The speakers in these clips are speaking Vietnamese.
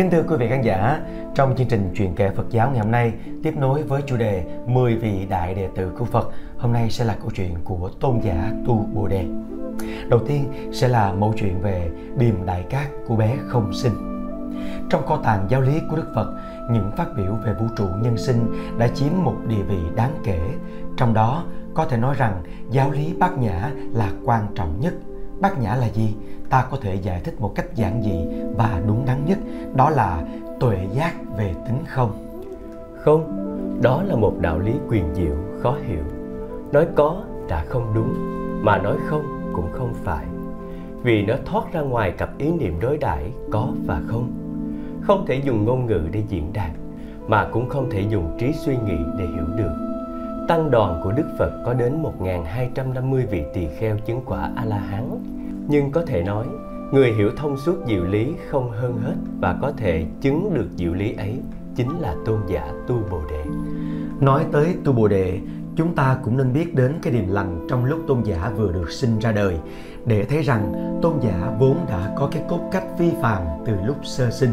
Kính thưa quý vị khán giả, trong chương trình truyền kể Phật giáo ngày hôm nay tiếp nối với chủ đề 10 vị đại đệ tử của Phật, hôm nay sẽ là câu chuyện của tôn giả Tu Bồ Đề. Đầu tiên sẽ là mẫu chuyện về điềm đại cát của bé không sinh. Trong kho tàng giáo lý của Đức Phật, những phát biểu về vũ trụ nhân sinh đã chiếm một địa vị đáng kể. Trong đó có thể nói rằng giáo lý bát nhã là quan trọng nhất. Bát nhã là gì? Ta có thể giải thích một cách giản dị và đúng đắn nhất, đó là tuệ giác về tính không. Không, đó là một đạo lý quyền diệu, khó hiểu. Nói có đã không đúng, mà nói không cũng không phải. Vì nó thoát ra ngoài cặp ý niệm đối đãi có và không. Không thể dùng ngôn ngữ để diễn đạt, mà cũng không thể dùng trí suy nghĩ để hiểu được. Tăng đoàn của Đức Phật có đến 1.250 vị tỳ kheo chứng quả A-la-hán. Nhưng có thể nói, người hiểu thông suốt diệu lý không hơn hết và có thể chứng được diệu lý ấy chính là tôn giả Tu Bồ Đề. Nói tới Tu Bồ Đề, chúng ta cũng nên biết đến cái điềm lành trong lúc tôn giả vừa được sinh ra đời để thấy rằng tôn giả vốn đã có cái cốt cách phi phàm từ lúc sơ sinh.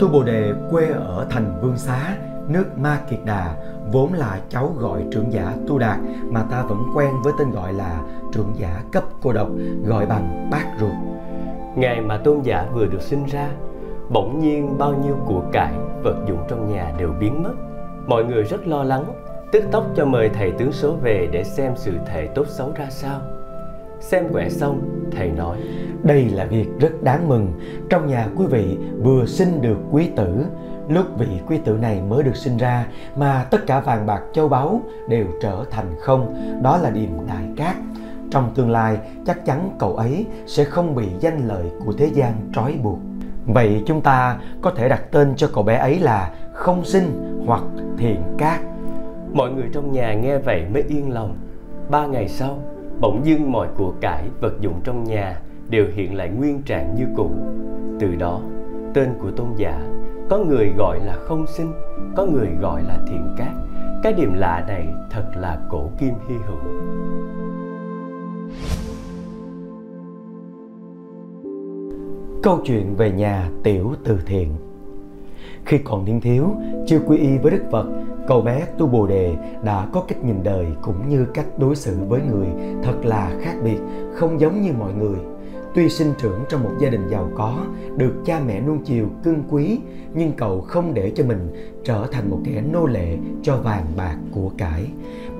Tu Bồ Đề quê ở thành Vương Xá, nước Ma Kiệt Đà, vốn là cháu gọi trưởng giả Tu Đạt mà ta vẫn quen với tên gọi là trưởng giả cấp cô độc, gọi bằng bác ruột. Ngày mà tôn giả vừa được sinh ra, bỗng nhiên bao nhiêu của cải, vật dụng trong nhà đều biến mất. Mọi người rất lo lắng, tức tốc cho mời thầy tướng số về để xem sự thể tốt xấu ra sao. Xem quẻ xong, thầy nói Đây là việc rất đáng mừng. Trong nhà quý vị vừa sinh được quý tử, lúc vị quý tử này mới được sinh ra mà tất cả vàng bạc châu báu đều trở thành không. Đó là điềm đại cát. Trong tương lai, chắc chắn cậu ấy sẽ không bị danh lợi của thế gian trói buộc. Vậy chúng ta có thể đặt tên cho cậu bé ấy là không sinh hoặc thiện cát. Mọi người trong nhà nghe vậy mới yên lòng. Ba ngày sau, bỗng dưng mọi của cải, vật dụng trong nhà đều hiện lại nguyên trạng như cũ. Từ đó, tên của tôn giả có người gọi là không sinh, có người gọi là thiện cát. Cái điểm lạ này thật là cổ kim hy hữu. Câu chuyện về nhà tiểu từ thiện Khi còn niên thiếu, chưa quy y với Đức Phật, cậu bé Tu Bồ Đề đã có cách nhìn đời cũng như cách đối xử với người thật là khác biệt, không giống như mọi người. Tuy sinh trưởng trong một gia đình giàu có, được cha mẹ nuông chiều cưng quý, nhưng cậu không để cho mình trở thành một kẻ nô lệ cho vàng bạc của cải.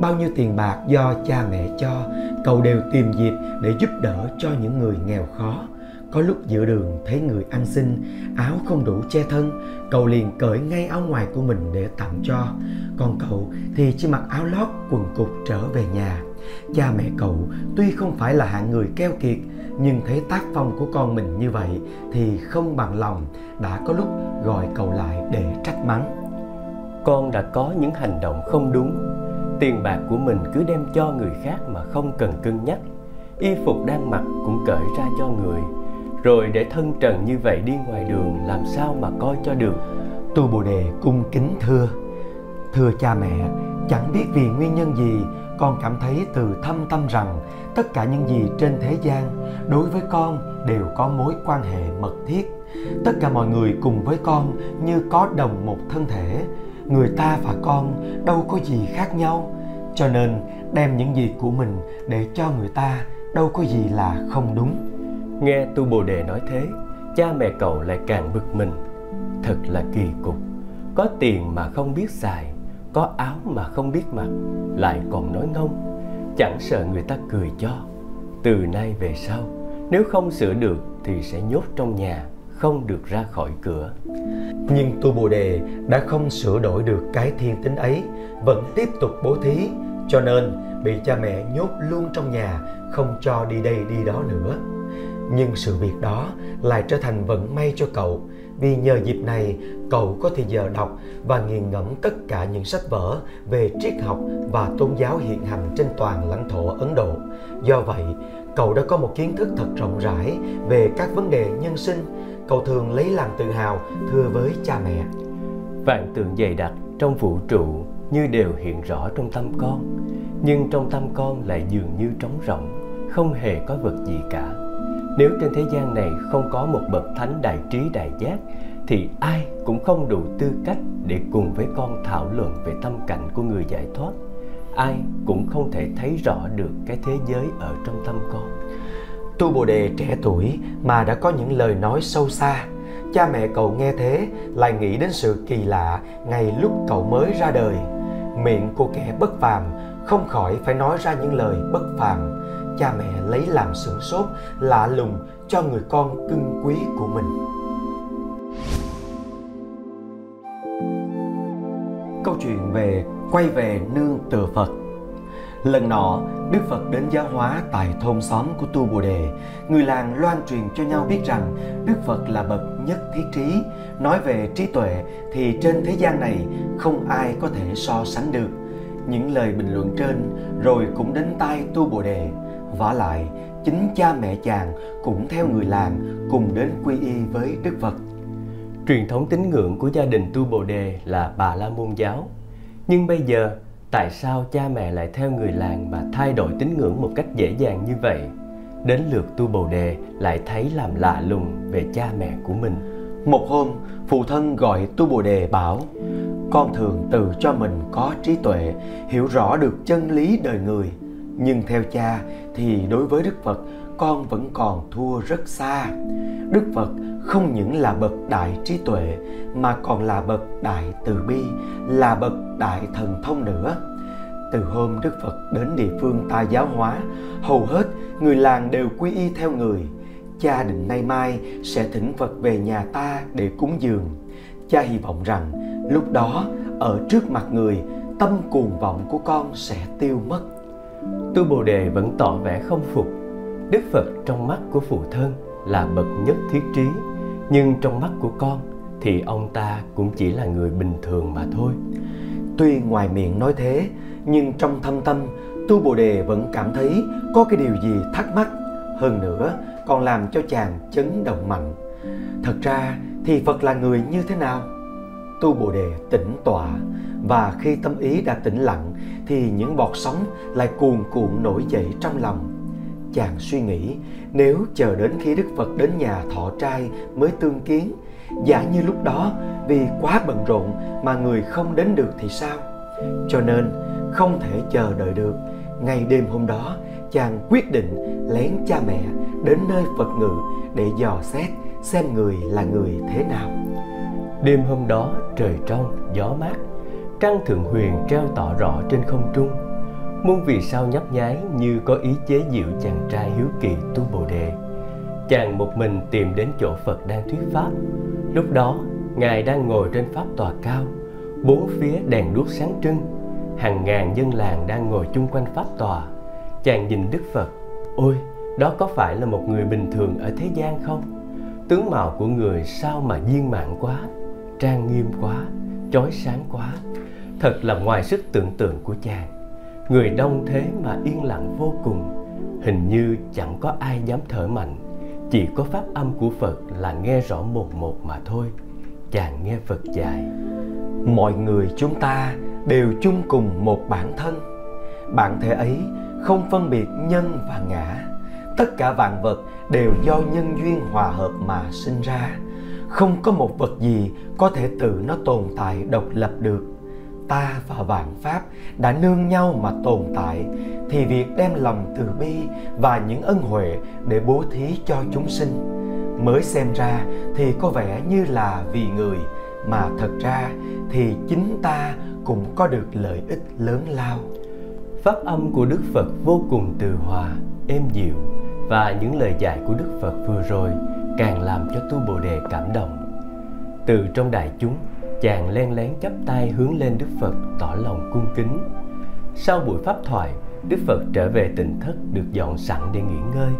Bao nhiêu tiền bạc do cha mẹ cho, cậu đều tìm dịp để giúp đỡ cho những người nghèo khó có lúc giữa đường thấy người ăn xin, áo không đủ che thân, cậu liền cởi ngay áo ngoài của mình để tặng cho. Còn cậu thì chỉ mặc áo lót quần cục trở về nhà. Cha mẹ cậu tuy không phải là hạng người keo kiệt, nhưng thấy tác phong của con mình như vậy thì không bằng lòng, đã có lúc gọi cậu lại để trách mắng. Con đã có những hành động không đúng, tiền bạc của mình cứ đem cho người khác mà không cần cân nhắc. Y phục đang mặc cũng cởi ra cho người, rồi để thân trần như vậy đi ngoài đường làm sao mà coi cho được tu bồ đề cung kính thưa thưa cha mẹ chẳng biết vì nguyên nhân gì con cảm thấy từ thâm tâm rằng tất cả những gì trên thế gian đối với con đều có mối quan hệ mật thiết tất cả mọi người cùng với con như có đồng một thân thể người ta và con đâu có gì khác nhau cho nên đem những gì của mình để cho người ta đâu có gì là không đúng Nghe Tu Bồ Đề nói thế, cha mẹ cậu lại càng bực mình. Thật là kỳ cục. Có tiền mà không biết xài, có áo mà không biết mặc, lại còn nói ngông. Chẳng sợ người ta cười cho. Từ nay về sau, nếu không sửa được thì sẽ nhốt trong nhà, không được ra khỏi cửa. Nhưng Tu Bồ Đề đã không sửa đổi được cái thiên tính ấy, vẫn tiếp tục bố thí, cho nên bị cha mẹ nhốt luôn trong nhà, không cho đi đây đi đó nữa nhưng sự việc đó lại trở thành vận may cho cậu vì nhờ dịp này cậu có thời giờ đọc và nghiền ngẫm tất cả những sách vở về triết học và tôn giáo hiện hành trên toàn lãnh thổ Ấn Độ. Do vậy, cậu đã có một kiến thức thật rộng rãi về các vấn đề nhân sinh. Cậu thường lấy làm tự hào thưa với cha mẹ. Vạn tượng dày đặc trong vũ trụ như đều hiện rõ trong tâm con, nhưng trong tâm con lại dường như trống rỗng, không hề có vật gì cả nếu trên thế gian này không có một bậc thánh đại trí đại giác, thì ai cũng không đủ tư cách để cùng với con thảo luận về tâm cảnh của người giải thoát. Ai cũng không thể thấy rõ được cái thế giới ở trong tâm con. Tu bồ đề trẻ tuổi mà đã có những lời nói sâu xa, cha mẹ cậu nghe thế lại nghĩ đến sự kỳ lạ ngày lúc cậu mới ra đời. Miệng của kẻ bất phàm không khỏi phải nói ra những lời bất phàm cha mẹ lấy làm sửng sốt, lạ lùng cho người con cưng quý của mình. Câu chuyện về quay về nương tựa phật. Lần nọ, đức phật đến giáo hóa tại thôn xóm của tu bồ đề. Người làng loan truyền cho nhau biết rằng đức phật là bậc nhất thiết trí. Nói về trí tuệ thì trên thế gian này không ai có thể so sánh được. Những lời bình luận trên rồi cũng đến tai tu bồ đề vả lại chính cha mẹ chàng cũng theo người làng cùng đến quy y với đức phật. Truyền thống tín ngưỡng của gia đình tu bồ đề là bà la môn giáo. Nhưng bây giờ tại sao cha mẹ lại theo người làng mà thay đổi tín ngưỡng một cách dễ dàng như vậy? Đến lượt tu bồ đề lại thấy làm lạ lùng về cha mẹ của mình. Một hôm phụ thân gọi tu bồ đề bảo con thường tự cho mình có trí tuệ hiểu rõ được chân lý đời người nhưng theo cha thì đối với đức phật, con vẫn còn thua rất xa. Đức phật không những là bậc đại trí tuệ, mà còn là bậc đại từ bi, là bậc đại thần thông nữa. Từ hôm đức phật đến địa phương ta giáo hóa, hầu hết người làng đều quy y theo người. Cha định nay mai sẽ thỉnh phật về nhà ta để cúng dường. Cha hy vọng rằng lúc đó, ở trước mặt người, tâm cuồng vọng của con sẽ tiêu mất tu bồ đề vẫn tỏ vẻ không phục. Đức phật trong mắt của phụ thân là bậc nhất thiết trí, nhưng trong mắt của con thì ông ta cũng chỉ là người bình thường mà thôi. Tuy ngoài miệng nói thế, nhưng trong thâm tâm, tu bồ đề vẫn cảm thấy có cái điều gì thắc mắc, hơn nữa còn làm cho chàng chấn động mạnh. Thật ra thì phật là người như thế nào? Tu bồ đề tĩnh tọa, và khi tâm ý đã tĩnh lặng thì những bọt sóng lại cuồn cuộn nổi dậy trong lòng. Chàng suy nghĩ, nếu chờ đến khi đức phật đến nhà thọ trai mới tương kiến, giả như lúc đó, vì quá bận rộn mà người không đến được thì sao? Cho nên, không thể chờ đợi được. Ngày đêm hôm đó, chàng quyết định lén cha mẹ đến nơi phật ngự để dò xét xem người là người thế nào. Đêm hôm đó trời trong, gió mát trăng thượng huyền treo tỏ rõ trên không trung. Muôn vì sao nhấp nháy như có ý chế diệu chàng trai hiếu kỳ tu bồ đề. Chàng một mình tìm đến chỗ phật đang thuyết pháp. Lúc đó, ngài đang ngồi trên pháp tòa cao, bốn phía đèn đuốc sáng trưng. Hàng ngàn dân làng đang ngồi chung quanh pháp tòa. Chàng nhìn đức phật, ôi, đó có phải là một người bình thường ở thế gian không? Tướng mạo của người sao mà viên mạng quá, trang nghiêm quá, chói sáng quá? Thật là ngoài sức tưởng tượng của chàng. Người đông thế mà yên lặng vô cùng, hình như chẳng có ai dám thở mạnh, chỉ có pháp âm của phật là nghe rõ một một mà thôi. Chàng nghe phật dạy, mọi người chúng ta đều chung cùng một bản thân. Bản thể ấy không phân biệt nhân và ngã. Tất cả vạn vật đều do nhân duyên hòa hợp mà sinh ra. Không có một vật gì có thể tự nó tồn tại, độc lập được ta và vạn pháp đã nương nhau mà tồn tại, thì việc đem lòng từ bi và những ân huệ để bố thí cho chúng sinh. Mới xem ra thì có vẻ như là vì người, mà thật ra thì chính ta cũng có được lợi ích lớn lao. Pháp âm của đức phật vô cùng từ hòa, êm dịu và những lời dạy của đức phật vừa rồi càng làm cho tu bồ đề cảm động. Từ trong đại chúng chàng len lén chắp tay hướng lên đức phật tỏ lòng cung kính. Sau buổi pháp thoại đức phật trở về tỉnh thất được dọn sẵn để nghỉ ngơi.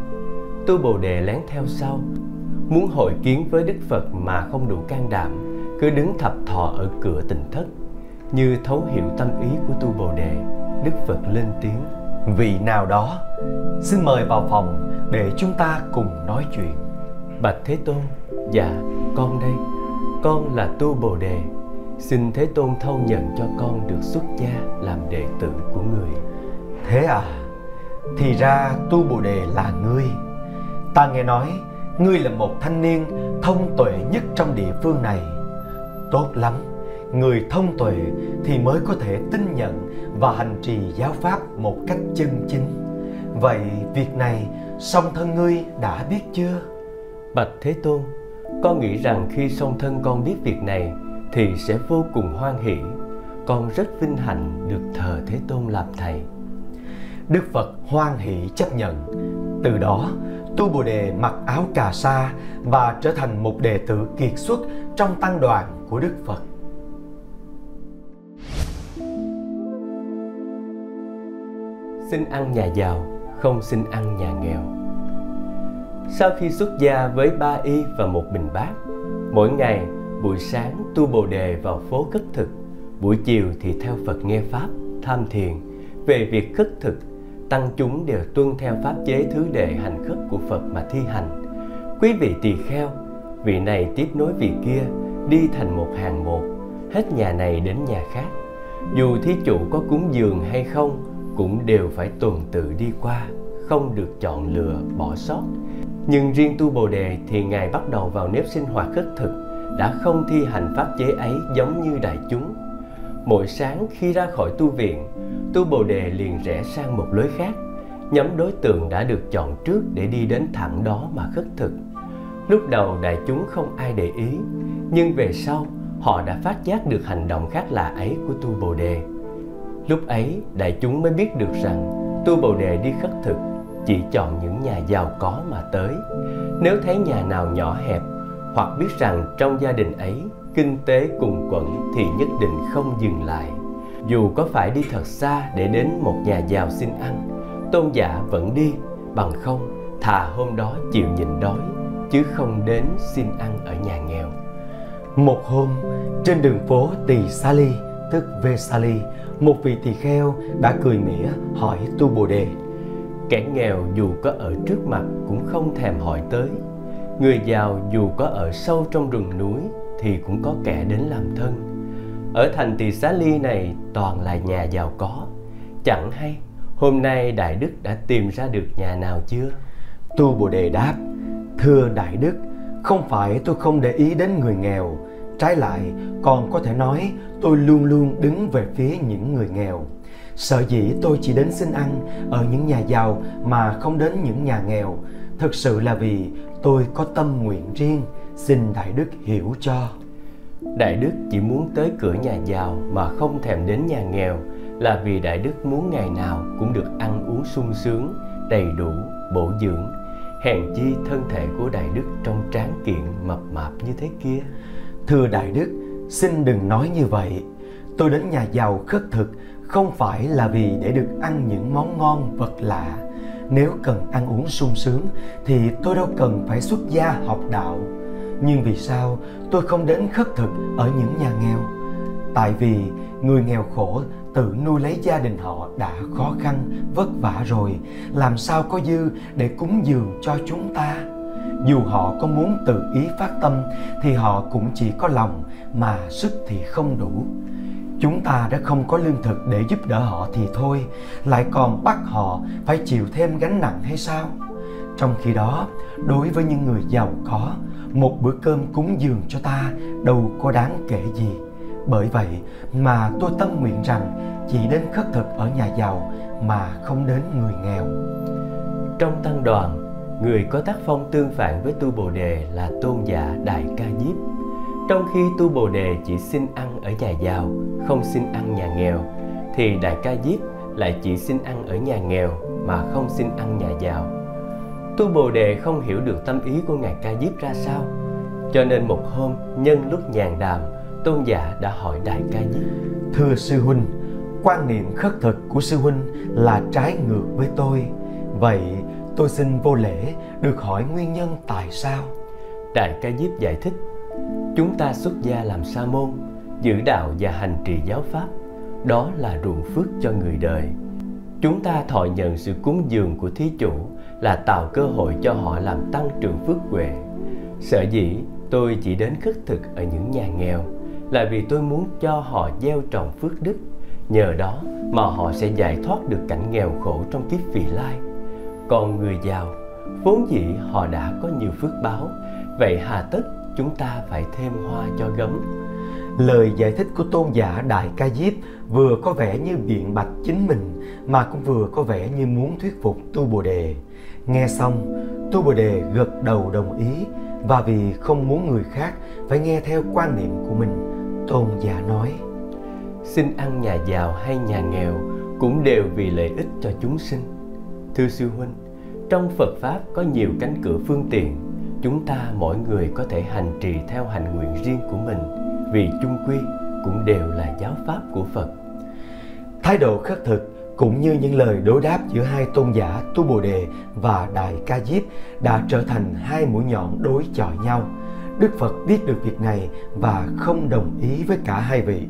Tu bồ đề lén theo sau. Muốn hội kiến với đức phật mà không đủ can đảm cứ đứng thập thọ ở cửa tỉnh thất. Như thấu hiểu tâm ý của tu bồ đề đức phật lên tiếng. Vị nào đó xin mời vào phòng để chúng ta cùng nói chuyện. Bạch thế tôn dạ con đây. Con là tu bồ đề xin thế tôn thâu nhận cho con được xuất gia làm đệ tử của người thế à thì ra tu bồ đề là ngươi ta nghe nói ngươi là một thanh niên thông tuệ nhất trong địa phương này. Tốt lắm, người thông tuệ thì mới có thể tin nhận và hành trì giáo pháp một cách chân chính. Vậy việc này song thân ngươi đã biết chưa? Bạch Thế Tôn, con nghĩ rằng khi song thân con biết việc này thì sẽ vô cùng hoan hỷ. Con rất vinh hạnh được thờ Thế Tôn làm thầy. Đức Phật hoan hỷ chấp nhận. Từ đó, Tu Bồ Đề mặc áo cà sa và trở thành một đệ tử kiệt xuất trong tăng đoàn của Đức Phật. Xin ăn nhà giàu, không xin ăn nhà nghèo. Sau khi xuất gia với ba y và một bình bát, mỗi ngày buổi sáng tu bồ đề vào phố cất thực, buổi chiều thì theo Phật nghe pháp, tham thiền. Về việc khất thực, tăng chúng đều tuân theo pháp chế thứ đệ hành khất của Phật mà thi hành. Quý vị tỳ kheo, vị này tiếp nối vị kia, đi thành một hàng một, hết nhà này đến nhà khác. Dù thí chủ có cúng dường hay không, cũng đều phải tuần tự đi qua, không được chọn lựa, bỏ sót. Nhưng riêng tu Bồ Đề thì Ngài bắt đầu vào nếp sinh hoạt khất thực, đã không thi hành pháp chế ấy giống như đại chúng. Mỗi sáng khi ra khỏi tu viện, tu Bồ Đề liền rẽ sang một lối khác, nhóm đối tượng đã được chọn trước để đi đến thẳng đó mà khất thực. Lúc đầu đại chúng không ai để ý, nhưng về sau họ đã phát giác được hành động khác lạ ấy của tu Bồ Đề. Lúc ấy đại chúng mới biết được rằng tu Bồ Đề đi khất thực chỉ chọn những nhà giàu có mà tới. Nếu thấy nhà nào nhỏ hẹp hoặc biết rằng trong gia đình ấy kinh tế cùng quẩn thì nhất định không dừng lại. Dù có phải đi thật xa để đến một nhà giàu xin ăn, tôn giả vẫn đi, bằng không thà hôm đó chịu nhịn đói chứ không đến xin ăn ở nhà nghèo. Một hôm, trên đường phố Tỳ sa ly tức Vesali, một vị tỳ kheo đã cười mỉa hỏi Tu Bồ Đề. Kẻ nghèo dù có ở trước mặt cũng không thèm hỏi tới. Người giàu dù có ở sâu trong rừng núi thì cũng có kẻ đến làm thân. Ở thành Tỳ Xá Ly này toàn là nhà giàu có. Chẳng hay hôm nay Đại Đức đã tìm ra được nhà nào chưa? Tu Bồ Đề đáp, thưa Đại Đức, không phải tôi không để ý đến người nghèo, trái lại còn có thể nói tôi luôn luôn đứng về phía những người nghèo. Sợ dĩ tôi chỉ đến xin ăn ở những nhà giàu mà không đến những nhà nghèo, thực sự là vì tôi có tâm nguyện riêng, xin Đại Đức hiểu cho. Đại Đức chỉ muốn tới cửa nhà giàu mà không thèm đến nhà nghèo là vì Đại Đức muốn ngày nào cũng được ăn uống sung sướng, đầy đủ, bổ dưỡng. Hèn chi thân thể của Đại Đức trong tráng kiện mập mạp như thế kia. Thưa Đại Đức, xin đừng nói như vậy. Tôi đến nhà giàu khất thực không phải là vì để được ăn những món ngon vật lạ. Nếu cần ăn uống sung sướng thì tôi đâu cần phải xuất gia học đạo. Nhưng vì sao tôi không đến khất thực ở những nhà nghèo? Tại vì người nghèo khổ tự nuôi lấy gia đình họ đã khó khăn, vất vả rồi, làm sao có dư để cúng dường cho chúng ta? Dù họ có muốn tự ý phát tâm thì họ cũng chỉ có lòng mà sức thì không đủ. Chúng ta đã không có lương thực để giúp đỡ họ thì thôi, lại còn bắt họ phải chịu thêm gánh nặng hay sao? Trong khi đó, đối với những người giàu có, một bữa cơm cúng dường cho ta đâu có đáng kể gì. Bởi vậy mà tôi tâm nguyện rằng chỉ đến khất thực ở nhà giàu mà không đến người nghèo. Trong tăng đoàn, người có tác phong tương phản với tu bồ đề là tôn giả đại ca nhiếp trong khi tu bồ đề chỉ xin ăn ở nhà giàu không xin ăn nhà nghèo thì đại ca diếp lại chỉ xin ăn ở nhà nghèo mà không xin ăn nhà giàu. Tu bồ đề không hiểu được tâm ý của ngài ca diếp ra sao. Cho nên một hôm nhân lúc nhàn đàm tôn giả đã hỏi đại ca diếp thưa sư huynh quan niệm khất thực của sư huynh là trái ngược với tôi. Vậy tôi xin vô lễ được hỏi nguyên nhân tại sao? Đại ca diếp giải thích chúng ta xuất gia làm sa môn, giữ đạo và hành trì giáo pháp. Đó là ruộng phước cho người đời. Chúng ta thọ nhận sự cúng dường của thí chủ là tạo cơ hội cho họ làm tăng trưởng phước huệ. Sở dĩ tôi chỉ đến khất thực ở những nhà nghèo là vì tôi muốn cho họ gieo trồng phước đức. Nhờ đó mà họ sẽ giải thoát được cảnh nghèo khổ trong kiếp vị lai. Còn người giàu, vốn dĩ họ đã có nhiều phước báo. Vậy hà tất chúng ta phải thêm hoa cho gấm Lời giải thích của tôn giả Đại Ca Diếp vừa có vẻ như biện bạch chính mình mà cũng vừa có vẻ như muốn thuyết phục Tu Bồ Đề. Nghe xong, Tu Bồ Đề gật đầu đồng ý và vì không muốn người khác phải nghe theo quan niệm của mình, tôn giả nói: Xin ăn nhà giàu hay nhà nghèo cũng đều vì lợi ích cho chúng sinh. Thưa sư huynh, trong Phật pháp có nhiều cánh cửa phương tiện, chúng ta mỗi người có thể hành trì theo hành nguyện riêng của mình vì chung quy cũng đều là giáo pháp của Phật. Thái độ khất thực cũng như những lời đối đáp giữa hai tôn giả Tu Bồ Đề và Đại Ca Diếp đã trở thành hai mũi nhọn đối chọi nhau. Đức Phật biết được việc này và không đồng ý với cả hai vị.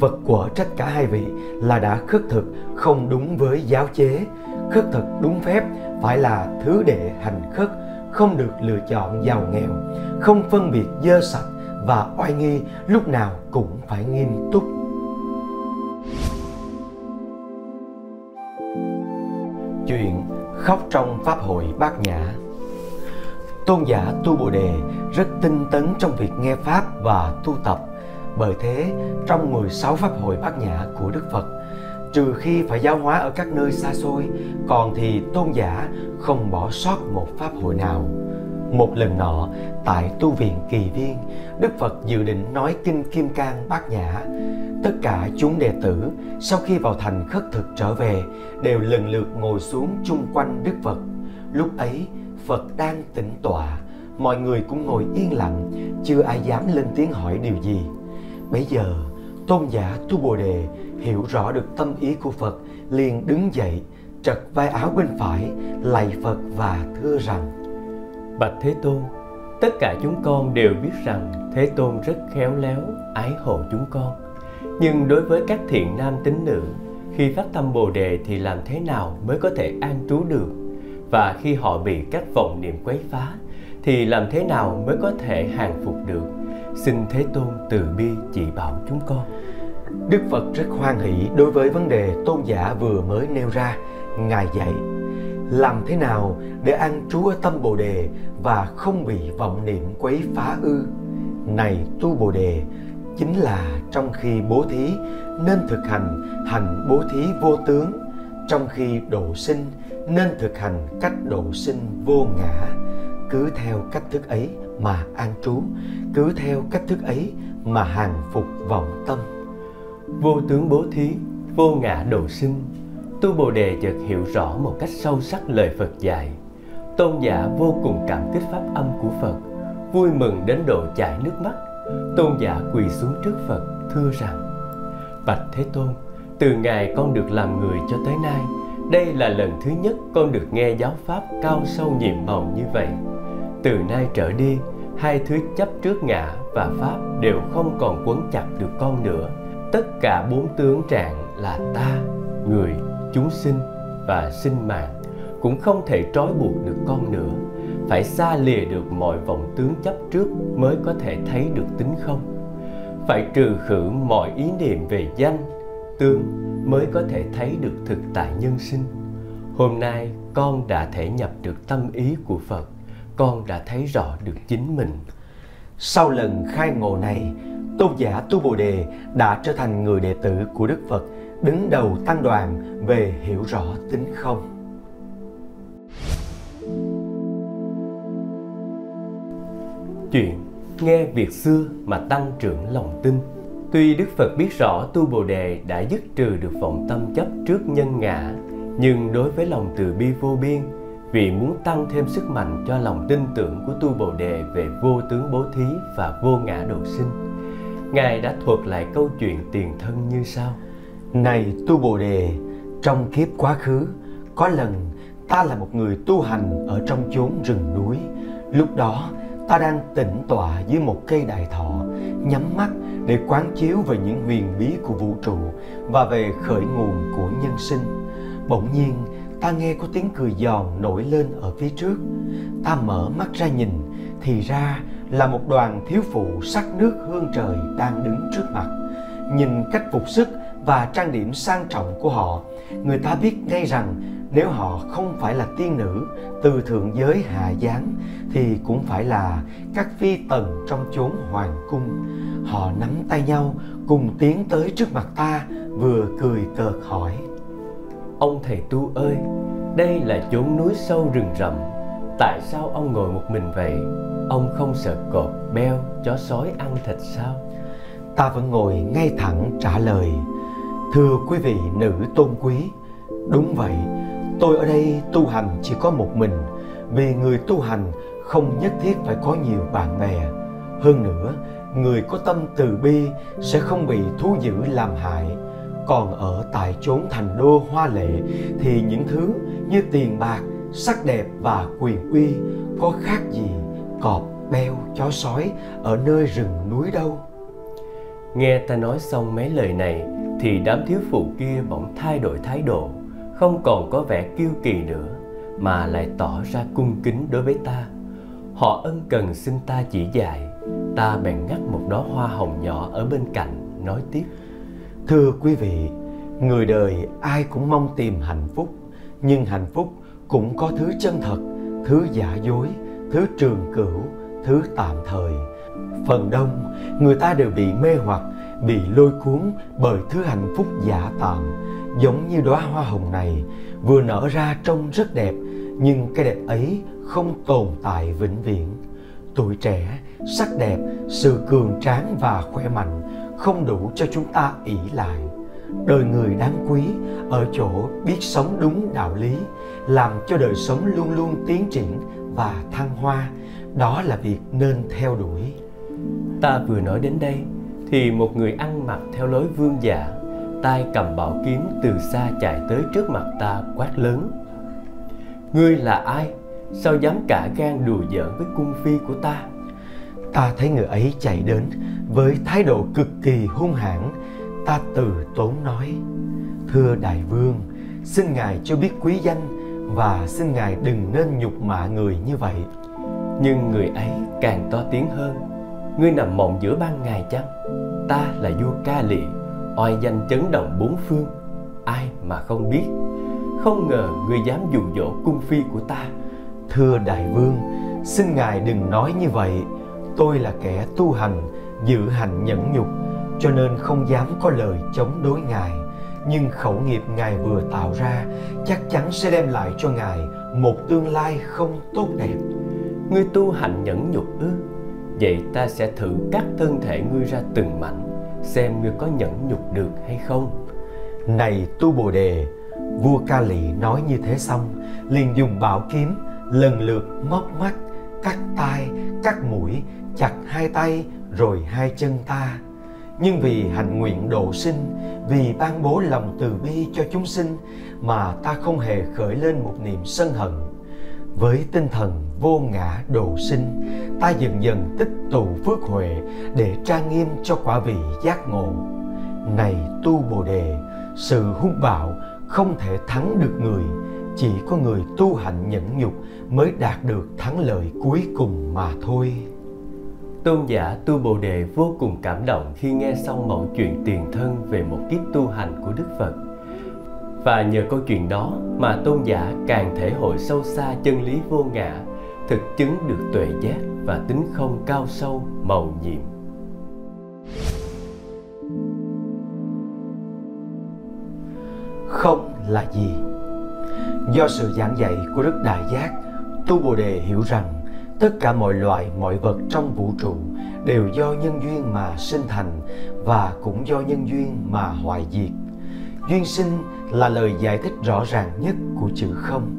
Phật quở trách cả hai vị là đã khất thực không đúng với giáo chế. Khất thực đúng phép phải là thứ đệ hành khất, không được lựa chọn giàu nghèo, không phân biệt dơ sạch và oai nghi lúc nào cũng phải nghiêm túc. Chuyện khóc trong Pháp hội Bát Nhã Tôn giả Tu Bồ Đề rất tinh tấn trong việc nghe Pháp và tu tập. Bởi thế, trong 16 Pháp hội Bát Nhã của Đức Phật, trừ khi phải giáo hóa ở các nơi xa xôi, còn thì tôn giả không bỏ sót một Pháp hội nào. Một lần nọ, tại tu viện Kỳ Viên, Đức Phật dự định nói kinh Kim Cang Bát Nhã. Tất cả chúng đệ tử sau khi vào thành khất thực trở về đều lần lượt ngồi xuống chung quanh Đức Phật. Lúc ấy, Phật đang tĩnh tọa, mọi người cũng ngồi yên lặng, chưa ai dám lên tiếng hỏi điều gì. Bấy giờ, tôn giả Tu Bồ Đề hiểu rõ được tâm ý của Phật, liền đứng dậy, trật vai áo bên phải, lạy Phật và thưa rằng: Bạch Thế Tôn, tất cả chúng con đều biết rằng Thế Tôn rất khéo léo, ái hộ chúng con. Nhưng đối với các thiện nam tín nữ, khi phát tâm Bồ đề thì làm thế nào mới có thể an trú được? Và khi họ bị các vọng niệm quấy phá thì làm thế nào mới có thể hàng phục được? Xin Thế Tôn từ bi chỉ bảo chúng con. Đức Phật rất hoan hỷ đối với vấn đề tôn giả vừa mới nêu ra. Ngài dạy, làm thế nào để an trú ở tâm Bồ Đề và không bị vọng niệm quấy phá ư? Này tu Bồ Đề, chính là trong khi bố thí nên thực hành hành bố thí vô tướng, trong khi độ sinh nên thực hành cách độ sinh vô ngã. Cứ theo cách thức ấy mà an trú, cứ theo cách thức ấy mà hàng phục vọng tâm. Vô tướng bố thí, vô ngã độ sinh Tu Bồ Đề chợt hiểu rõ một cách sâu sắc lời Phật dạy. Tôn giả vô cùng cảm kích pháp âm của Phật, vui mừng đến độ chảy nước mắt. Tôn giả quỳ xuống trước Phật, thưa rằng: Bạch Thế Tôn, từ ngày con được làm người cho tới nay, đây là lần thứ nhất con được nghe giáo pháp cao sâu nhiệm màu như vậy. Từ nay trở đi, hai thứ chấp trước ngã và pháp đều không còn quấn chặt được con nữa. Tất cả bốn tướng trạng là ta, người chúng sinh và sinh mạng. Cũng không thể trói buộc được con nữa. Phải xa lìa được mọi vọng tướng chấp trước mới có thể thấy được tính không? Phải trừ khử mọi ý niệm về danh tướng mới có thể thấy được thực tại nhân sinh. Hôm nay con đã thể nhập được tâm ý của phật. Con đã thấy rõ được chính mình sau lần khai ngộ này, tôn giả tu bồ đề đã trở thành người đệ tử của đức phật, đứng đầu tăng đoàn về hiểu rõ tính không. Chuyện nghe việc xưa mà tăng trưởng lòng tin Tuy Đức Phật biết rõ Tu Bồ Đề đã dứt trừ được vọng tâm chấp trước nhân ngã, Nhưng đối với lòng từ bi vô biên vì muốn tăng thêm sức mạnh cho lòng tin tưởng của Tu Bồ Đề về vô tướng bố thí và vô ngã độ sinh Ngài đã thuật lại câu chuyện tiền thân như sau này tu Bồ Đề, trong kiếp quá khứ, có lần ta là một người tu hành ở trong chốn rừng núi. Lúc đó, ta đang tĩnh tọa dưới một cây đại thọ, nhắm mắt để quán chiếu về những huyền bí của vũ trụ và về khởi nguồn của nhân sinh. Bỗng nhiên, ta nghe có tiếng cười giòn nổi lên ở phía trước. Ta mở mắt ra nhìn, thì ra là một đoàn thiếu phụ sắc nước hương trời đang đứng trước mặt. Nhìn cách phục sức và trang điểm sang trọng của họ người ta biết ngay rằng nếu họ không phải là tiên nữ từ thượng giới hạ giáng thì cũng phải là các phi tần trong chốn hoàng cung họ nắm tay nhau cùng tiến tới trước mặt ta vừa cười cợt hỏi ông thầy tu ơi, đây là chốn núi sâu rừng rậm. Tại sao ông ngồi một mình vậy? Ông không sợ cọp, beo, chó sói ăn thịt sao? Ta vẫn ngồi ngay thẳng trả lời. Thưa quý vị nữ tôn quý, đúng vậy. Tôi ở đây tu hành chỉ có một mình. Vì người tu hành không nhất thiết phải có nhiều bạn bè. Hơn nữa, người có tâm từ bi sẽ không bị thú dữ làm hại còn ở tại chốn thành đô hoa lệ thì những thứ như tiền bạc, sắc đẹp và quyền uy có khác gì cọp, beo, chó sói ở nơi rừng núi đâu? Nghe ta nói xong mấy lời này thì đám thiếu phụ kia bỗng thay đổi thái độ, không còn có vẻ kiêu kỳ nữa, mà lại tỏ ra cung kính đối với ta. Họ ân cần xin ta chỉ dạy, ta bèn ngắt một đóa hoa hồng nhỏ ở bên cạnh, nói tiếp thưa quý vị, người đời ai cũng mong tìm hạnh phúc, nhưng hạnh phúc cũng có thứ chân thật, thứ giả dối, thứ trường cửu, thứ tạm thời. Phần đông, người ta đều bị mê hoặc, bị lôi cuốn bởi thứ hạnh phúc giả tạm. Giống như đóa hoa hồng này, vừa nở ra trông rất đẹp, nhưng cái đẹp ấy không tồn tại vĩnh viễn. Tuổi trẻ, sắc đẹp, sự cường tráng và khỏe mạnh không đủ cho chúng ta ỷ lại. Đời người đáng quý ở chỗ biết sống đúng đạo lý làm cho đời sống luôn luôn tiến triển và thăng hoa. Đó là việc nên theo đuổi. Ta vừa nói đến đây thì một người ăn mặc theo lối vương giả tay cầm bảo kiếm từ xa chạy tới trước mặt ta quát lớn. Ngươi là ai? Sao dám cả gan đùa giỡn với cung phi của ta? Ta thấy người ấy chạy đến với thái độ cực kỳ hung hãn, ta từ tốn nói, thưa đại vương, xin ngài cho biết quý danh và xin ngài đừng nên nhục mạ người như vậy. Nhưng người ấy càng to tiếng hơn, ngươi nằm mộng giữa ban ngày chăng? Ta là vua ca lị, oai danh chấn động bốn phương, ai mà không biết? Không ngờ ngươi dám dụ dỗ cung phi của ta. Thưa đại vương, xin ngài đừng nói như vậy. Tôi là kẻ tu hành dự hành nhẫn nhục cho nên không dám có lời chống đối ngài. Nhưng khẩu nghiệp ngài vừa tạo ra chắc chắn sẽ đem lại cho ngài một tương lai không tốt đẹp. Ngươi tu hành nhẫn nhục ư? Vậy ta sẽ thử cắt thân thể ngươi ra từng mảnh xem ngươi có nhẫn nhục được hay không. Này tu bồ đề vua ca lị nói như thế xong liền dùng bảo kiếm lần lượt móc mắt cắt tai cắt mũi chặt hai tay rồi hai chân ta. Nhưng vì hành nguyện độ sinh, vì ban bố lòng từ bi cho chúng sinh mà ta không hề khởi lên một niềm sân hận. Với tinh thần vô ngã độ sinh, ta dần dần tích tụ phước huệ để trang nghiêm cho quả vị giác ngộ. Này tu bồ đề, sự hung bạo không thể thắng được người. Chỉ có người tu hạnh nhẫn nhục mới đạt được thắng lợi cuối cùng mà thôi. Tôn giả Tu Bồ Đề vô cùng cảm động khi nghe xong mẫu chuyện tiền thân về một kiếp tu hành của Đức Phật. Và nhờ câu chuyện đó mà tôn giả càng thể hội sâu xa chân lý vô ngã, thực chứng được tuệ giác và tính không cao sâu, màu nhiệm. Không là gì? Do sự giảng dạy của Đức Đại Giác, Tu Bồ Đề hiểu rằng tất cả mọi loài, mọi vật trong vũ trụ đều do nhân duyên mà sinh thành và cũng do nhân duyên mà hoại diệt. Duyên sinh là lời giải thích rõ ràng nhất của chữ không.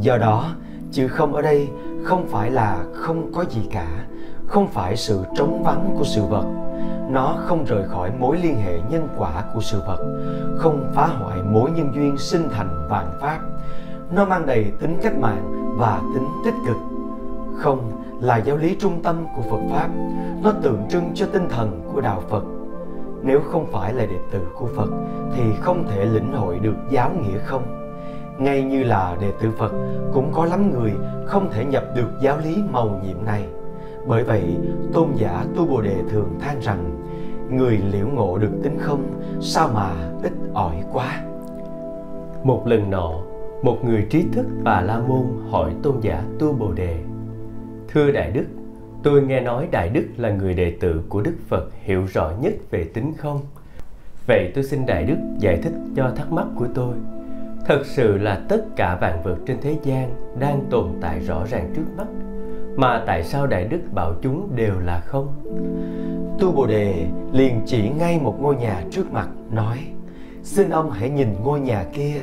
Do đó, chữ không ở đây không phải là không có gì cả, không phải sự trống vắng của sự vật. Nó không rời khỏi mối liên hệ nhân quả của sự vật, không phá hoại mối nhân duyên sinh thành vạn pháp. Nó mang đầy tính cách mạng và tính tích cực không là giáo lý trung tâm của Phật Pháp, Nó tượng trưng cho tinh thần của Đạo Phật. Nếu không phải là đệ tử của Phật, Thì không thể lĩnh hội được giáo nghĩa không. Ngay như là đệ tử Phật, Cũng có lắm người không thể nhập được giáo lý màu nhiệm này. Bởi vậy, tôn giả Tu Bồ Đề thường than rằng, Người liễu ngộ được tính không, Sao mà ít ỏi quá? Một lần nọ, một người trí thức Bà La Môn hỏi tôn giả Tu Bồ Đề Thưa Đại Đức, tôi nghe nói Đại Đức là người đệ tử của Đức Phật hiểu rõ nhất về tính không. Vậy tôi xin Đại Đức giải thích cho thắc mắc của tôi. Thật sự là tất cả vạn vật trên thế gian đang tồn tại rõ ràng trước mắt mà tại sao Đại Đức bảo chúng đều là không? Tu Bồ Đề liền chỉ ngay một ngôi nhà trước mặt nói Xin ông hãy nhìn ngôi nhà kia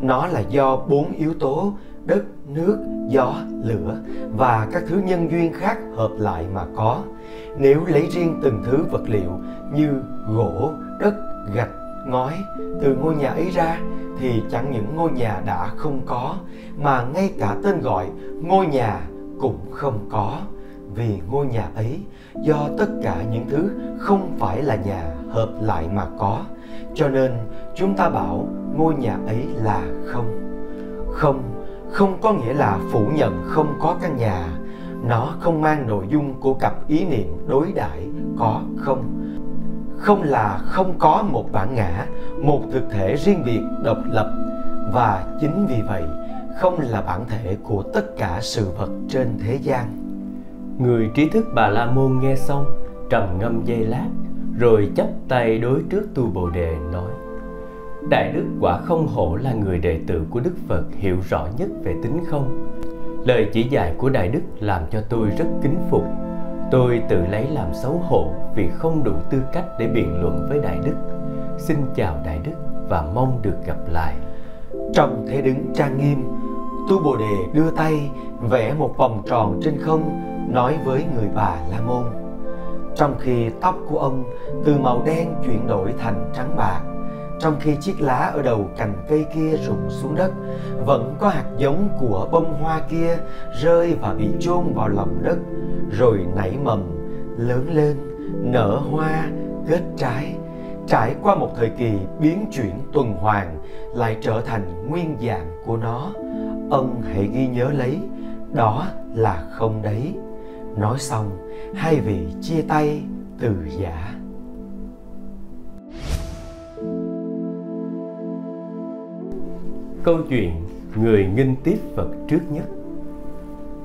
Nó là do bốn yếu tố đất, nước, gió, lửa và các thứ nhân duyên khác hợp lại mà có. Nếu lấy riêng từng thứ vật liệu như gỗ, đất, gạch, ngói từ ngôi nhà ấy ra thì chẳng những ngôi nhà đã không có mà ngay cả tên gọi ngôi nhà cũng không có vì ngôi nhà ấy do tất cả những thứ không phải là nhà hợp lại mà có cho nên chúng ta bảo ngôi nhà ấy là không không không có nghĩa là phủ nhận không có căn nhà. Nó không mang nội dung của cặp ý niệm đối đãi có không. Không là không có một bản ngã, một thực thể riêng biệt, độc lập. Và chính vì vậy, không là bản thể của tất cả sự vật trên thế gian. Người trí thức bà la môn nghe xong, trầm ngâm giây lát, rồi chắp tay đối trước tu bồ đề, nói đại đức quả không hổ là người đệ tử của đức phật hiểu rõ nhất về tính không? Lời chỉ dạy của đại đức làm cho tôi rất kính phục. Tôi tự lấy làm xấu hổ vì không đủ tư cách để biện luận với đại đức. Xin chào đại đức và mong được gặp lại. Trong thế đứng trang nghiêm, tu bồ đề đưa tay vẽ một vòng tròn trên không, nói với người bà la môn. Trong khi tóc của ông từ màu đen chuyển đổi thành trắng bạc trong khi chiếc lá ở đầu cành cây kia rụng xuống đất, vẫn có hạt giống của bông hoa kia rơi và bị chôn vào lòng đất, rồi nảy mầm, lớn lên, nở hoa, kết trái. Trải qua một thời kỳ biến chuyển tuần hoàn, lại trở thành nguyên dạng của nó. Ông hãy ghi nhớ lấy, đó là không đấy. Nói xong, hai vị chia tay từ giả. Câu chuyện người nghinh tiếp phật trước nhất.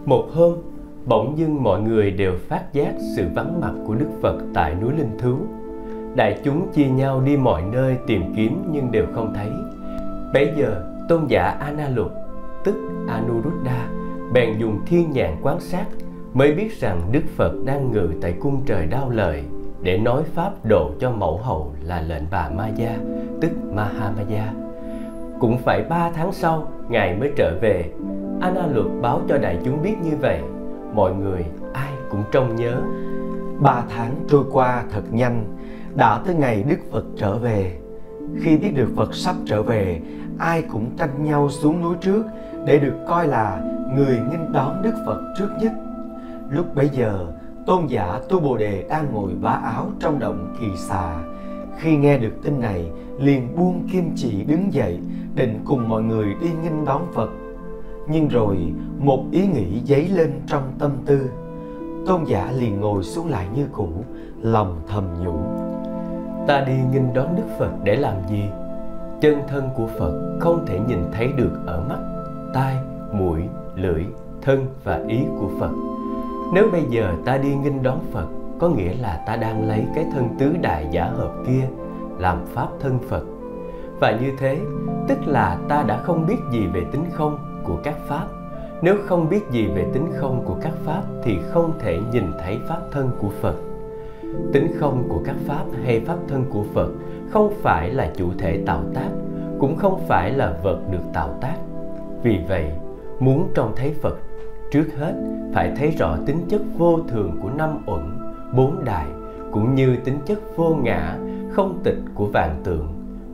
Một hôm bỗng dưng mọi người đều phát giác sự vắng mặt của đức phật tại núi linh thứu đại chúng chia nhau đi mọi nơi tìm kiếm nhưng đều không thấy. Bấy giờ tôn giả analục tức anuruddha bèn dùng thiên nhãn quan sát mới biết rằng đức phật đang ngự tại cung trời đao lợi để nói pháp độ cho mẫu hậu là lệnh bà Maya, tức Mahamaya. Cũng phải ba tháng sau, Ngài mới trở về. Anna Luật báo cho đại chúng biết như vậy. Mọi người ai cũng trông nhớ. Ba tháng trôi qua thật nhanh, đã tới ngày Đức Phật trở về. Khi biết được Phật sắp trở về, ai cũng tranh nhau xuống núi trước để được coi là người nghênh đón Đức Phật trước nhất. Lúc bấy giờ, tôn giả Tu Bồ Đề đang ngồi vá áo trong động kỳ xà. Khi nghe được tin này, liền buông kim chỉ đứng dậy, định cùng mọi người đi nghinh đón Phật. Nhưng rồi một ý nghĩ dấy lên trong tâm tư. Tôn giả liền ngồi xuống lại như cũ, lòng thầm nhủ. Ta đi nghinh đón Đức Phật để làm gì? Chân thân của Phật không thể nhìn thấy được ở mắt, tai, mũi, lưỡi, thân và ý của Phật nếu bây giờ ta đi nghinh đón Phật có nghĩa là ta đang lấy cái thân tứ đại giả hợp kia Làm pháp thân Phật. Và như thế, Tức là ta đã không biết gì về tính không của các pháp. Nếu không biết gì về tính không của các pháp Thì không thể nhìn thấy pháp thân của Phật. Tính không của các pháp hay pháp thân của Phật Không phải là chủ thể tạo tác, Cũng không phải là vật được tạo tác. Vì vậy, muốn trông thấy Phật trước hết phải thấy rõ tính chất vô thường của năm uẩn bốn đại cũng như tính chất vô ngã, không tịch của vạn tượng.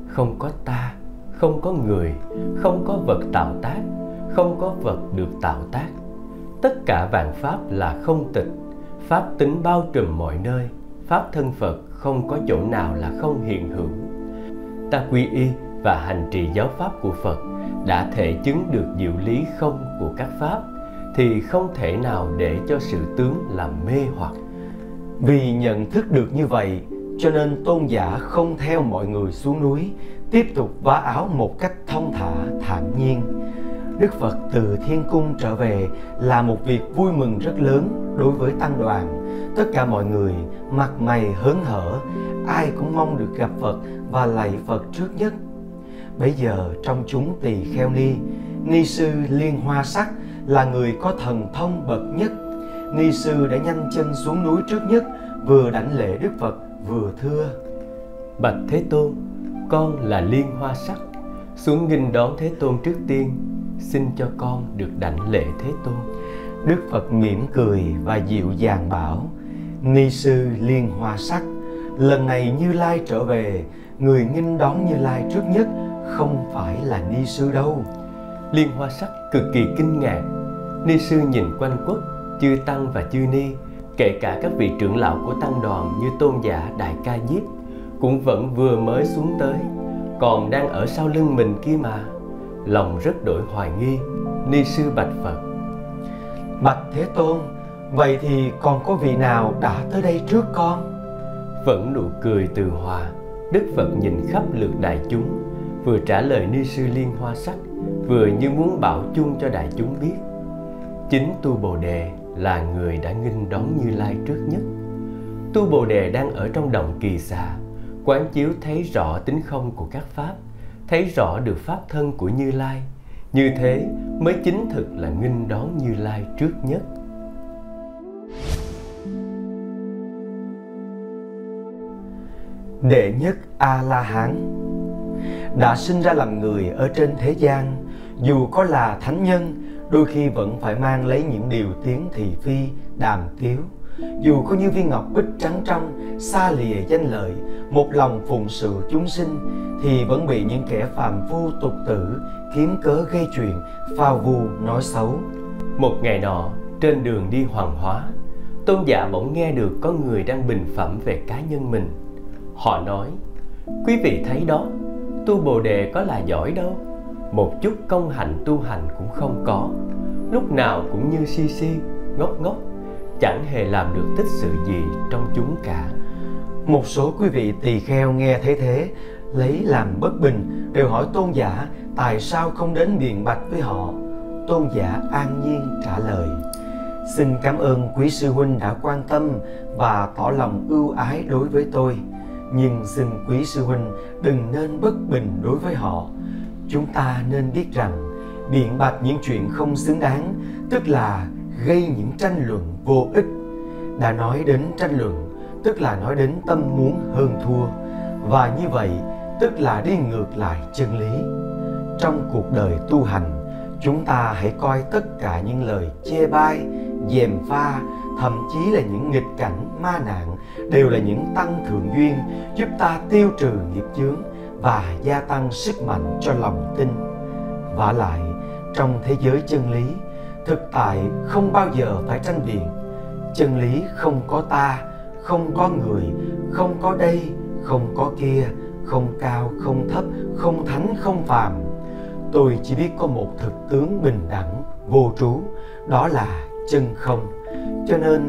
Không có ta, không có người, không có vật tạo tác, không có vật được tạo tác. Tất cả vạn pháp là không tịch. Pháp tính bao trùm mọi nơi, pháp thân phật không có chỗ nào là không hiện hữu. Ta quy y và hành trì giáo pháp của phật đã thể chứng được diệu lý không của các pháp thì không thể nào để cho sự tướng làm mê hoặc vì nhận thức được như vậy cho nên tôn giả không theo mọi người xuống núi tiếp tục vá áo một cách thông thả thản nhiên Đức Phật từ thiên cung trở về là một việc vui mừng rất lớn đối với tăng đoàn. Tất cả mọi người mặt mày hớn hở, ai cũng mong được gặp Phật và lạy Phật trước nhất. Bây giờ trong chúng tỳ kheo ni, ni sư Liên Hoa Sắc là người có thần thông bậc nhất. Ni sư đã nhanh chân xuống núi trước nhất, vừa đảnh lễ Đức Phật vừa thưa: Bạch Thế Tôn, con là Liên Hoa Sắc, xuống nghinh đón Thế Tôn trước tiên, xin cho con được đảnh lễ Thế Tôn. Đức Phật mỉm cười và dịu dàng bảo: Ni sư Liên Hoa Sắc, lần này Như Lai trở về, người nghinh đón Như Lai trước nhất không phải là ni sư đâu. Liên Hoa Sắc cực kỳ kinh ngạc. Ni sư nhìn quanh quất, chư tăng và chư ni, kể cả các vị trưởng lão của tăng đoàn như tôn giả Đại Ca Diếp cũng vẫn vừa mới xuống tới, còn đang ở sau lưng mình kia mà. Lòng rất đổi hoài nghi, ni sư bạch Phật. Bạch Thế Tôn, vậy thì còn có vị nào đã tới đây trước con? Vẫn nụ cười từ hòa, Đức Phật nhìn khắp lượt đại chúng, vừa trả lời ni sư liên hoa sắc, vừa như muốn bảo chung cho đại chúng biết. Chính tu Bồ Đề là người đã nghinh đón Như Lai trước nhất. Tu Bồ Đề đang ở trong đồng kỳ xà, quán chiếu thấy rõ tính không của các pháp, thấy rõ được pháp thân của Như Lai. Như thế mới chính thực là nghinh đón Như Lai trước nhất. Đệ nhất A-la-hán Đã sinh ra làm người ở trên thế gian Dù có là thánh nhân Đôi khi vẫn phải mang lấy những điều tiếng thị phi, đàm tiếu. Dù có như viên ngọc bích trắng trong Xa lìa danh lợi Một lòng phụng sự chúng sinh Thì vẫn bị những kẻ phàm phu tục tử Kiếm cớ gây chuyện, phao vu nói xấu. Một ngày nọ, trên đường đi hoàng hóa Tôn giả bỗng nghe được có người đang bình phẩm về cá nhân mình. Họ nói Quý vị thấy đó Tu Bồ Đề có là giỏi đâu. Một chút công hạnh tu hành cũng không có. Lúc nào cũng như si si, ngốc ngốc Chẳng hề làm được tích sự gì trong chúng cả. Một số quý vị tỳ kheo nghe thấy thế Lấy làm bất bình Đều hỏi tôn giả Tại sao không đến biện bạch với họ? Tôn giả an nhiên trả lời Xin cảm ơn quý sư huynh đã quan tâm Và tỏ lòng ưu ái đối với tôi. Nhưng xin quý sư huynh đừng nên bất bình đối với họ chúng ta nên biết rằng, biện bạch những chuyện không xứng đáng, tức là gây những tranh luận vô ích. Đã nói đến tranh luận, tức là nói đến tâm muốn hơn thua, và như vậy, tức là đi ngược lại chân lý. Trong cuộc đời tu hành, chúng ta hãy coi tất cả những lời chê bai, dèm pha, thậm chí là những nghịch cảnh, ma nạn đều là những tăng thượng duyên giúp ta tiêu trừ nghiệp chướng và gia tăng sức mạnh cho lòng tin. Vả lại, trong thế giới chân lý, thực tại không bao giờ phải tranh biện. Chân lý không có ta, không có người, không có đây, không có kia, không cao, không thấp, không thánh, không phàm. Tôi chỉ biết có một thực tướng bình đẳng, vô trú, đó là chân không. Cho nên,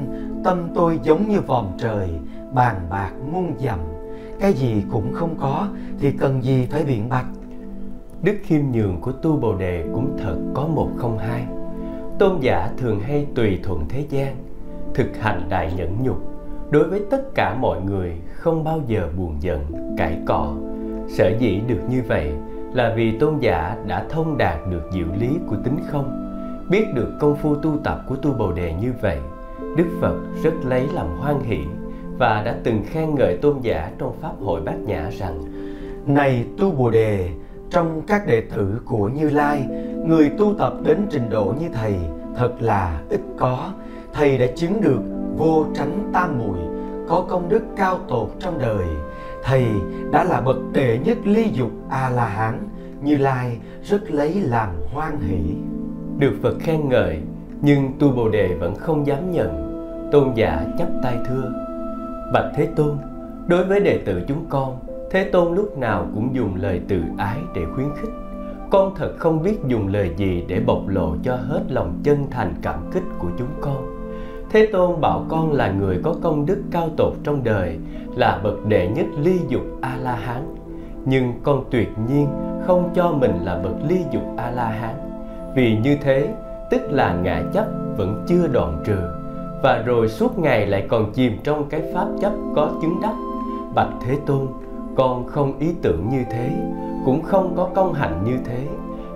tâm tôi giống như vòm trời, bàn bạc muôn dặm cái gì cũng không có thì cần gì phải biện bạch? Đức khiêm nhường của tu bồ đề cũng thật có một không hai. Tôn giả thường hay tùy thuận thế gian, thực hành đại nhẫn nhục. Đối với tất cả mọi người, không bao giờ buồn giận, cãi cọ. Sở dĩ được như vậy là vì tôn giả đã thông đạt được diệu lý của tính không. Biết được công phu tu tập của tu bồ đề như vậy, đức phật rất lấy làm hoan hỷ và đã từng khen ngợi tôn giả trong pháp hội bát nhã rằng này tu bồ đề trong các đệ tử của như lai người tu tập đến trình độ như thầy thật là ít có. Thầy đã chứng được vô tránh tam muội có công đức cao tột trong đời. Thầy đã là bậc đệ nhất ly dục a la hán như lai rất lấy làm hoan hỷ. Được phật khen ngợi nhưng tu bồ đề vẫn không dám nhận. Tôn giả chắp tay thưa bạch thế tôn, đối với đệ tử chúng con, thế tôn lúc nào cũng dùng lời từ ái để khuyến khích. Con thật không biết dùng lời gì để bộc lộ cho hết lòng chân thành cảm kích của chúng con. Thế tôn bảo con là người có công đức cao tột trong đời, là bậc đệ nhất ly dục a la hán nhưng con tuyệt nhiên không cho mình là bậc ly dục a la hán vì như thế, tức là ngã chấp vẫn chưa đoạn trừ và rồi suốt ngày lại còn chìm trong cái pháp chấp có chứng đắc. Bạch thế tôn, con không ý tưởng như thế, cũng không có công hạnh như thế.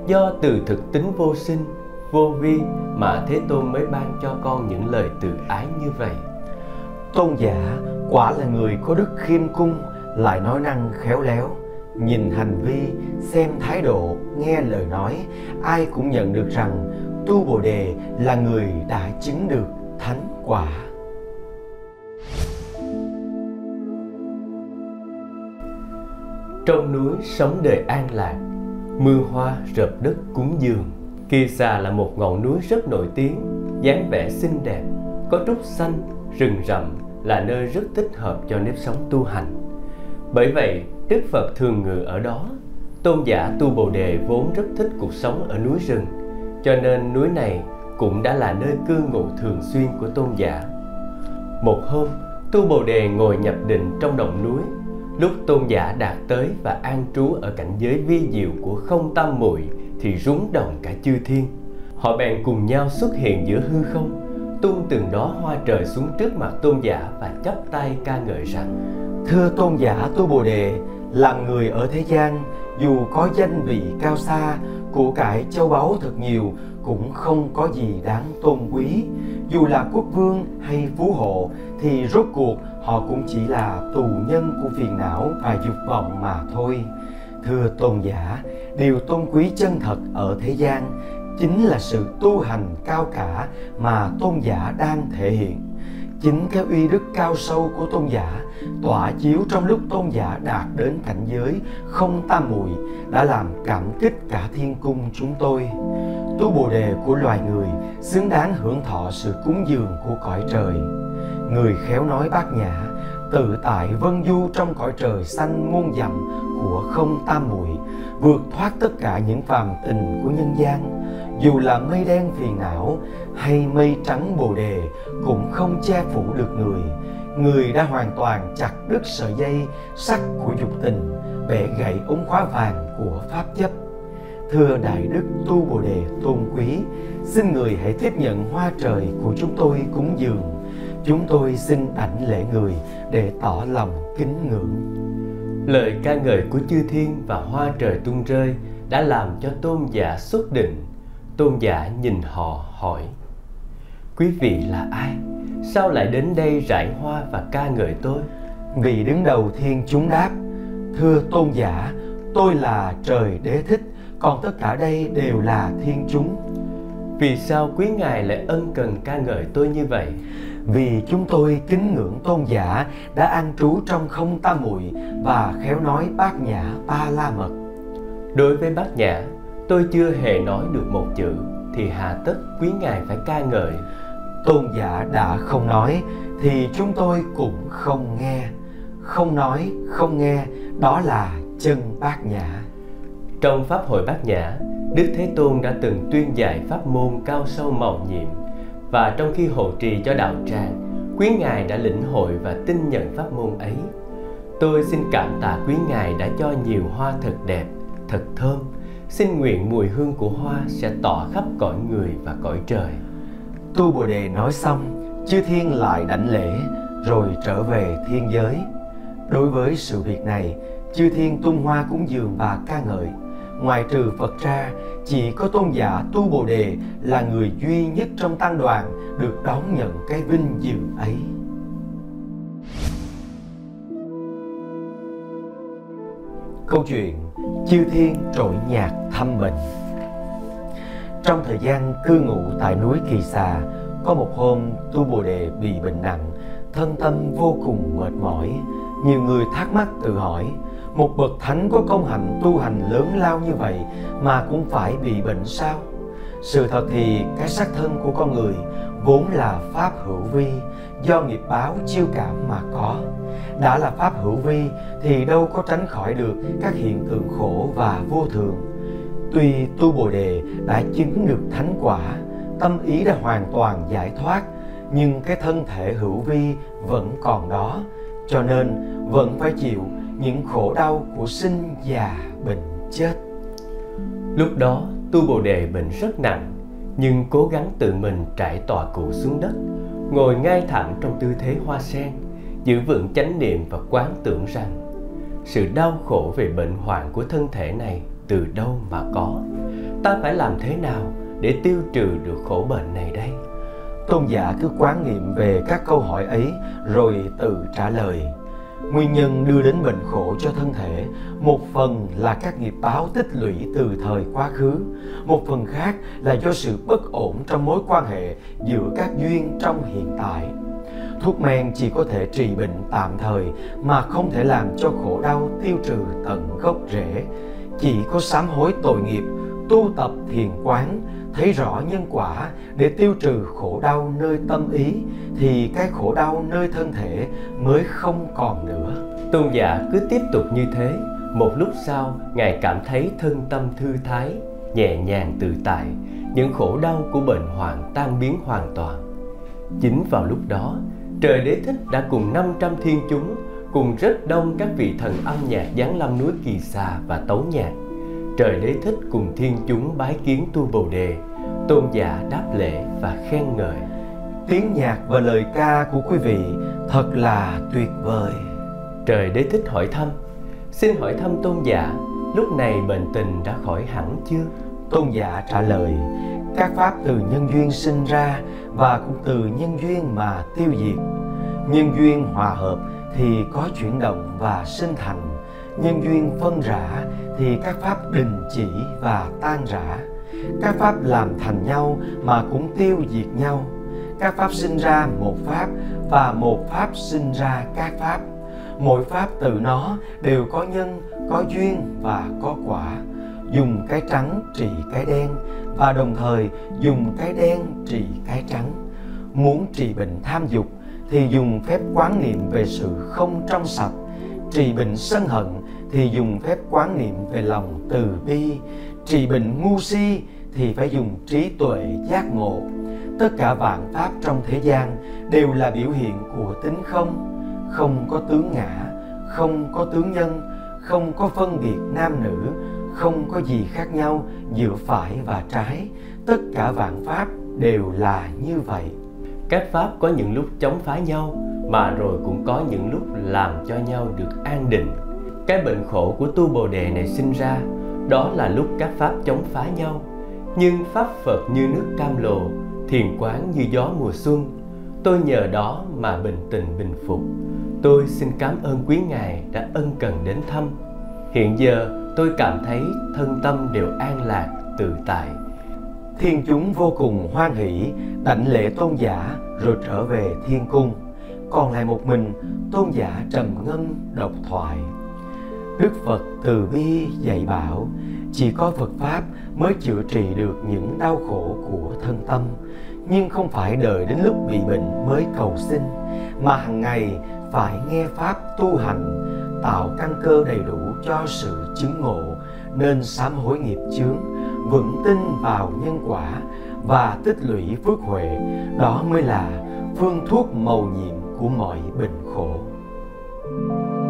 Do từ thực tính vô sinh, vô vi mà thế tôn mới ban cho con những lời từ ái như vậy. Tôn giả quả là người có đức khiêm cung, lại nói năng khéo léo, nhìn hành vi, xem thái độ, nghe lời nói, ai cũng nhận được rằng tu bồ đề là người đã chứng được thánh quả. Trong núi sống đời an lạc, mưa hoa rợp đất cúng dường. Kỳ xà là một ngọn núi rất nổi tiếng, dáng vẻ xinh đẹp, có trúc xanh, rừng rậm là nơi rất thích hợp cho nếp sống tu hành. Bởi vậy, đức phật thường ngự ở đó. Tôn giả tu bồ đề vốn rất thích cuộc sống ở núi rừng, cho nên núi này cũng đã là nơi cư ngụ thường xuyên của tôn giả. Một hôm, tu bồ đề ngồi nhập định trong động núi. Lúc tôn giả đạt tới và an trú ở cảnh giới vi diệu của không tam muội thì rúng động cả chư thiên. Họ bèn cùng nhau xuất hiện giữa hư không, tung từng đó hoa trời xuống trước mặt tôn giả và chắp tay ca ngợi rằng, thưa tôn giả tu bồ đề làm người ở thế gian, dù có danh vị cao xa, của cải châu báu thật nhiều cũng không có gì đáng tôn quý. Dù là quốc vương hay phú hộ, thì rốt cuộc họ cũng chỉ là tù nhân của phiền não và dục vọng mà thôi. Thưa tôn giả, điều tôn quý chân thật ở thế gian chính là sự tu hành cao cả mà tôn giả đang thể hiện. Chính cái uy đức cao sâu của tôn giả tỏa chiếu trong lúc tôn giả đạt đến cảnh giới không tam muội đã làm cảm kích cả thiên cung chúng tôi. Tu bồ đề của loài người xứng đáng hưởng thọ sự cúng dường của cõi trời. Người khéo nói bát nhã, tự tại vân du trong cõi trời xanh muôn dặm của không tam muội vượt thoát tất cả những phàm tình của nhân gian. Dù là mây đen phiền não hay mây trắng bồ đề cũng không che phủ được người người đã hoàn toàn chặt đứt sợi dây, sắt của dục tình, bẻ gãy ống khóa vàng của pháp chấp. Thưa đại đức tu bồ đề tôn quý, xin người hãy tiếp nhận hoa trời của chúng tôi cúng dường. Chúng tôi xin đảnh lễ người để tỏ lòng kính ngưỡng. Lời ca ngợi của chư thiên và hoa trời tung rơi đã làm cho tôn giả xuất định. Tôn giả nhìn họ hỏi quý vị là ai? Sao lại đến đây rải hoa và ca ngợi tôi? Vị đứng đầu thiên chúng đáp, thưa tôn giả, tôi là trời đế thích, còn tất cả đây đều là thiên chúng. Vì sao quý ngài lại ân cần ca ngợi tôi như vậy? Vì chúng tôi kính ngưỡng tôn giả đã an trú trong không tam muội và khéo nói bát nhã ba la mật. Đối với bát nhã, tôi chưa hề nói được một chữ, thì hà tất quý ngài phải ca ngợi tôn giả đã không nói, thì chúng tôi cũng không nghe. Không nói, không nghe, đó là chân bát nhã. Trong pháp hội bát nhã, đức thế tôn đã từng tuyên dạy pháp môn cao sâu màu nhiệm. Và trong khi hộ trì cho đạo tràng, quý ngài đã lĩnh hội và tin nhận pháp môn ấy. Tôi xin cảm tạ quý ngài đã cho nhiều hoa thật đẹp, thật thơm. Xin nguyện mùi hương của hoa sẽ tỏa khắp cõi người và cõi trời tu bồ đề nói xong, chư thiên lại đảnh lễ, rồi trở về thiên giới. Đối với sự việc này, chư thiên tung hoa cúng dường và ca ngợi. Ngoài trừ phật ra, chỉ có tôn giả tu bồ đề là người duy nhất trong tăng đoàn được đón nhận cái vinh dự ấy. Câu chuyện, chư thiên trội nhạc thăm bệnh trong thời gian cư ngụ tại núi kỳ xà, có một hôm tu bồ đề bị bệnh nặng, thân tâm vô cùng mệt mỏi. Nhiều người thắc mắc tự hỏi, một bậc thánh có công hạnh tu hành lớn lao như vậy mà cũng phải bị bệnh sao? Sự thật thì cái xác thân của con người vốn là pháp hữu vi, do nghiệp báo chiêu cảm mà có. Đã là pháp hữu vi thì đâu có tránh khỏi được các hiện tượng khổ và vô thường tuy tu bồ đề đã chứng được thánh quả, tâm ý đã hoàn toàn giải thoát, nhưng cái thân thể hữu vi vẫn còn đó, cho nên vẫn phải chịu những khổ đau của sinh già bệnh chết. Lúc đó, tu bồ đề bệnh rất nặng, nhưng cố gắng tự mình trải tòa cụ xuống đất, ngồi ngay thẳng trong tư thế hoa sen, giữ vững chánh niệm và quán tưởng rằng sự đau khổ về bệnh hoạn của thân thể này từ đâu mà có? Ta phải làm thế nào để tiêu trừ được khổ bệnh này đây? Tôn giả cứ quán nghiệm về các câu hỏi ấy, rồi tự trả lời. Nguyên nhân đưa đến bệnh khổ cho thân thể, một phần là các nghiệp báo tích lũy từ thời quá khứ, một phần khác là do sự bất ổn trong mối quan hệ giữa các duyên trong hiện tại. Thuốc men chỉ có thể trị bệnh tạm thời mà không thể làm cho khổ đau tiêu trừ tận gốc rễ chỉ có sám hối tội nghiệp, tu tập thiền quán, thấy rõ nhân quả để tiêu trừ khổ đau nơi tâm ý, thì cái khổ đau nơi thân thể mới không còn nữa. Tôn giả cứ tiếp tục như thế, một lúc sau, ngài cảm thấy thân tâm thư thái, nhẹ nhàng tự tại, những khổ đau của bệnh hoạn tan biến hoàn toàn. Chính vào lúc đó, trời đế thích đã cùng 500 thiên chúng cùng rất đông các vị thần âm nhạc giáng lâm núi kỳ xà và tấu nhạc. Trời đế thích cùng thiên chúng bái kiến tu bồ đề. Tôn giả đáp lễ và khen ngợi. Tiếng nhạc và lời ca của quý vị thật là tuyệt vời. Trời đế thích hỏi thăm. Xin hỏi thăm tôn giả lúc này bệnh tình đã khỏi hẳn chưa? Tôn giả trả lời các pháp từ nhân duyên sinh ra và cũng từ nhân duyên mà tiêu diệt. Nhân duyên hòa hợp thì có chuyển động và sinh thành. Nhân duyên phân rã thì các pháp đình chỉ và tan rã. Các pháp làm thành nhau mà cũng tiêu diệt nhau. Các pháp sinh ra một pháp và một pháp sinh ra các pháp. Mỗi pháp từ nó đều có nhân, có duyên và có quả. Dùng cái trắng trị cái đen và đồng thời dùng cái đen trị cái trắng. Muốn trị bệnh tham dục thì dùng phép quán niệm về sự không trong sạch trị bệnh sân hận thì dùng phép quán niệm về lòng từ bi trị bệnh ngu si thì phải dùng trí tuệ giác ngộ. Tất cả vạn pháp trong thế gian đều là biểu hiện của tính không không có tướng ngã, không có tướng nhân, không có phân biệt nam nữ, không có gì khác nhau giữa phải và trái. Tất cả vạn pháp đều là như vậy các pháp có những lúc chống phá nhau, mà rồi cũng có những lúc làm cho nhau được an định. Cái bệnh khổ của tu bồ đề này sinh ra, đó là lúc các pháp chống phá nhau. Nhưng pháp phật như nước cam lồ, thiền quán như gió mùa xuân. Tôi nhờ đó mà bình tình bình phục. Tôi xin cảm ơn quý ngài đã ân cần đến thăm. Hiện giờ tôi cảm thấy thân tâm đều an lạc, tự tại thiên chúng vô cùng hoan hỷ, đảnh lễ tôn giả, rồi trở về thiên cung. Còn lại một mình, tôn giả trầm ngâm độc thoại. Đức phật từ bi dạy bảo, chỉ có phật pháp mới chữa trị được những đau khổ của thân tâm. Nhưng không phải đợi đến lúc bị bệnh mới cầu xin, mà hàng ngày phải nghe pháp tu hành, tạo căn cơ đầy đủ cho sự chứng ngộ, nên sám hối nghiệp chướng vững tin vào nhân quả và tích lũy phước huệ, đó mới là phương thuốc màu nhiệm của mọi bệnh khổ. thank you